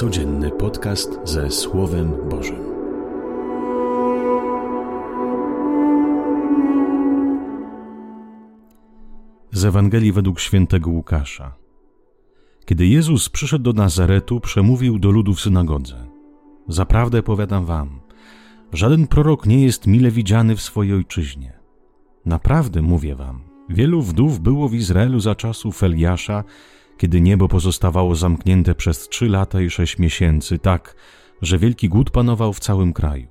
Codzienny podcast ze Słowem Bożym. Z Ewangelii według świętego Łukasza. Kiedy Jezus przyszedł do Nazaretu, przemówił do ludu w synagodze. Zaprawdę powiadam wam, żaden prorok nie jest mile widziany w swojej ojczyźnie. Naprawdę mówię wam, wielu wdów było w Izraelu za czasów Eliasza, kiedy niebo pozostawało zamknięte przez trzy lata i sześć miesięcy, tak, że wielki głód panował w całym kraju.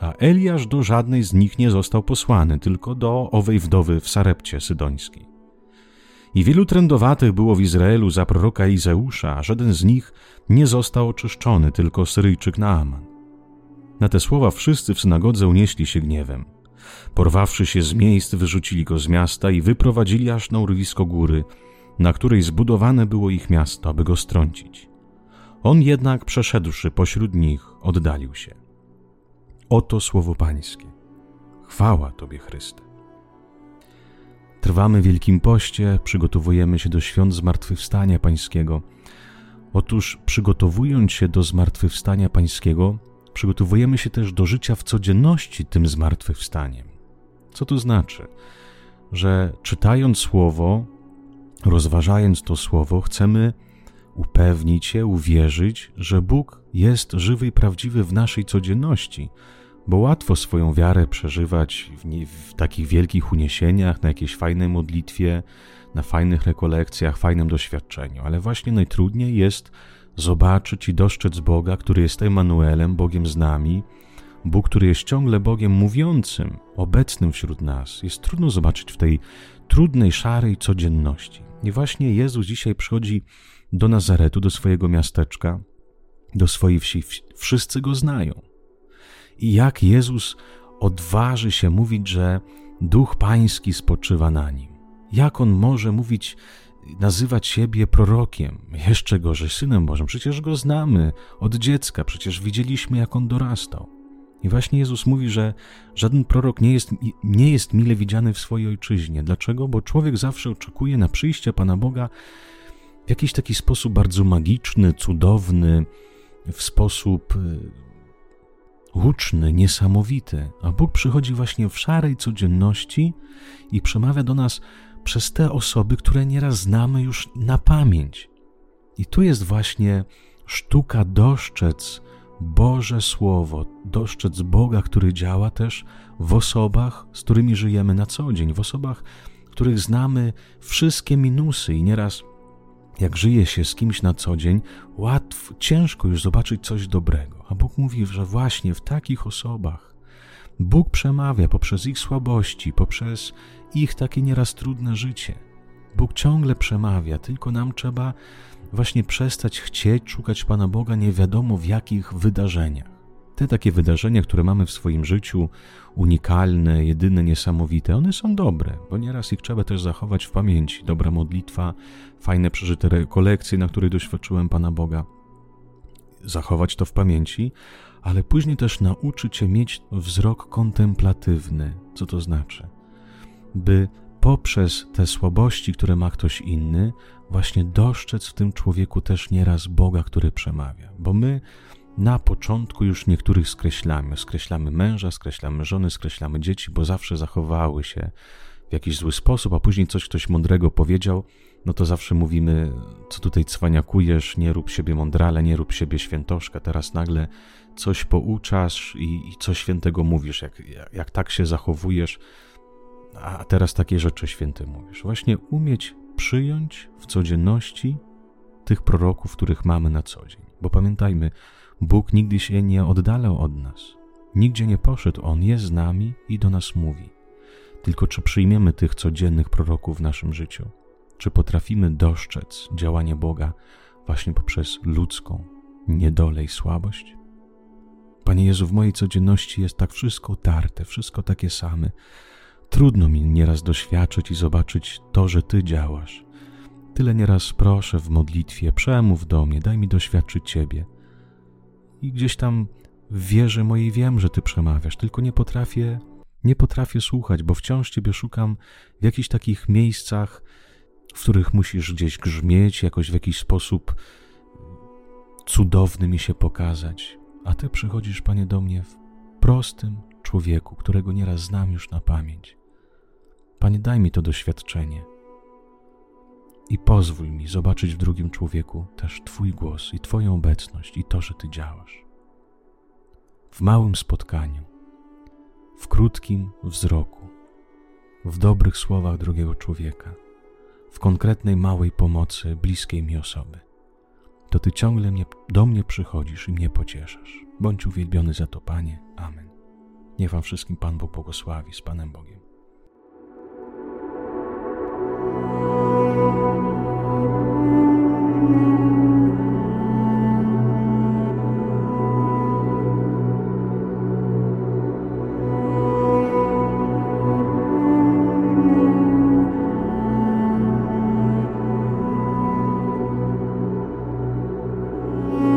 A Eliasz do żadnej z nich nie został posłany, tylko do owej wdowy w Sarepcie Sydońskiej. I wielu trędowatych było w Izraelu za proroka Izeusza, a żaden z nich nie został oczyszczony, tylko Syryjczyk Naaman. Na te słowa wszyscy w synagodze unieśli się gniewem. Porwawszy się z miejsc, wyrzucili go z miasta i wyprowadzili aż na urwisko góry, na której zbudowane było ich miasto, aby go strącić. On jednak, przeszedłszy pośród nich, oddalił się. Oto słowo Pańskie. Chwała Tobie, Chryste. Trwamy w Wielkim Poście, przygotowujemy się do świąt Zmartwychwstania Pańskiego. Otóż, przygotowując się do Zmartwychwstania Pańskiego, przygotowujemy się też do życia w codzienności tym Zmartwychwstaniem. Co to znaczy? Że czytając Słowo, rozważając to Słowo, chcemy upewnić się, uwierzyć, że Bóg jest żywy i prawdziwy w naszej codzienności, bo łatwo swoją wiarę przeżywać w, nie, w takich wielkich uniesieniach, na jakiejś fajnej modlitwie, na fajnych rekolekcjach, fajnym doświadczeniu, ale właśnie najtrudniej jest zobaczyć i dostrzec Boga, który jest Emanuelem, Bogiem z nami, Bóg, który jest ciągle Bogiem mówiącym, obecnym wśród nas. Jest trudno zobaczyć w tej trudnej, szarej codzienności. I właśnie Jezus dzisiaj przychodzi do Nazaretu, do swojego miasteczka, do swojej wsi. Wszyscy go znają. I jak Jezus odważy się mówić, że Duch Pański spoczywa na nim? Jak on może mówić, nazywać siebie prorokiem, jeszcze gorzej synem Bożym? Przecież go znamy od dziecka, przecież widzieliśmy, jak on dorastał. I właśnie Jezus mówi, że żaden prorok nie jest, nie jest mile widziany w swojej ojczyźnie. Dlaczego? Bo człowiek zawsze oczekuje na przyjście Pana Boga w jakiś taki sposób bardzo magiczny, cudowny, w sposób y, huczny, niesamowity. A Bóg przychodzi właśnie w szarej codzienności i przemawia do nas przez te osoby, które nieraz znamy już na pamięć. I tu jest właśnie sztuka dostrzec Boże Słowo, dostrzec Boga, który działa też w osobach, z którymi żyjemy na co dzień, w osobach, których znamy wszystkie minusy i nieraz jak żyje się z kimś na co dzień, łatwo, ciężko już zobaczyć coś dobrego. A Bóg mówi, że właśnie w takich osobach Bóg przemawia poprzez ich słabości, poprzez ich takie nieraz trudne życie. Bóg ciągle przemawia, tylko nam trzeba właśnie przestać chcieć szukać Pana Boga nie wiadomo w jakich wydarzeniach. Te takie wydarzenia, które mamy w swoim życiu, unikalne, jedyne, niesamowite, one są dobre, bo nieraz ich trzeba też zachować w pamięci. Dobra modlitwa, fajne przeżyte rekolekcje, na których doświadczyłem Pana Boga. Zachować to w pamięci, ale później też nauczyć się mieć wzrok kontemplatywny. Co to znaczy? By poprzez te słabości, które ma ktoś inny, właśnie dostrzec w tym człowieku też nieraz Boga, który przemawia. Bo my na początku już niektórych skreślamy. Skreślamy męża, skreślamy żony, skreślamy dzieci, bo zawsze zachowały się w jakiś zły sposób, a później coś ktoś mądrego powiedział, no to zawsze mówimy, co tutaj cwaniakujesz, nie rób siebie mądrale, nie rób siebie świętoszka, teraz nagle coś pouczasz i, i coś świętego mówisz, jak, jak, jak tak się zachowujesz, a teraz takie rzeczy święte mówisz. Właśnie umieć przyjąć w codzienności tych proroków, których mamy na co dzień. Bo pamiętajmy, Bóg nigdy się nie oddalał od nas. Nigdzie nie poszedł, On jest z nami i do nas mówi. Tylko czy przyjmiemy tych codziennych proroków w naszym życiu? Czy potrafimy dostrzec działanie Boga właśnie poprzez ludzką niedolę i słabość? Panie Jezu, w mojej codzienności jest tak wszystko tarte, wszystko takie same. Trudno mi nieraz doświadczyć i zobaczyć to, że Ty działasz. Tyle nieraz proszę w modlitwie, przemów do mnie, daj mi doświadczyć Ciebie. I gdzieś tam w wierze mojej wiem, że Ty przemawiasz, tylko nie potrafię, nie potrafię słuchać, bo wciąż Ciebie szukam w jakichś takich miejscach, w których musisz gdzieś grzmieć, jakoś w jakiś sposób cudowny mi się pokazać, a Ty przychodzisz, Panie, do mnie w prostym człowieku, którego nieraz znam już na pamięć. Panie, daj mi to doświadczenie i pozwól mi zobaczyć w drugim człowieku też Twój głos i Twoją obecność i to, że Ty działasz. W małym spotkaniu, w krótkim wzroku, w dobrych słowach drugiego człowieka, w konkretnej małej pomocy bliskiej mi osoby, to Ty ciągle mnie, do mnie przychodzisz i mnie pocieszasz. Bądź uwielbiony za to, Panie. Amen. Niech Wam wszystkim Pan Bóg błogosławi z Panem Bogiem.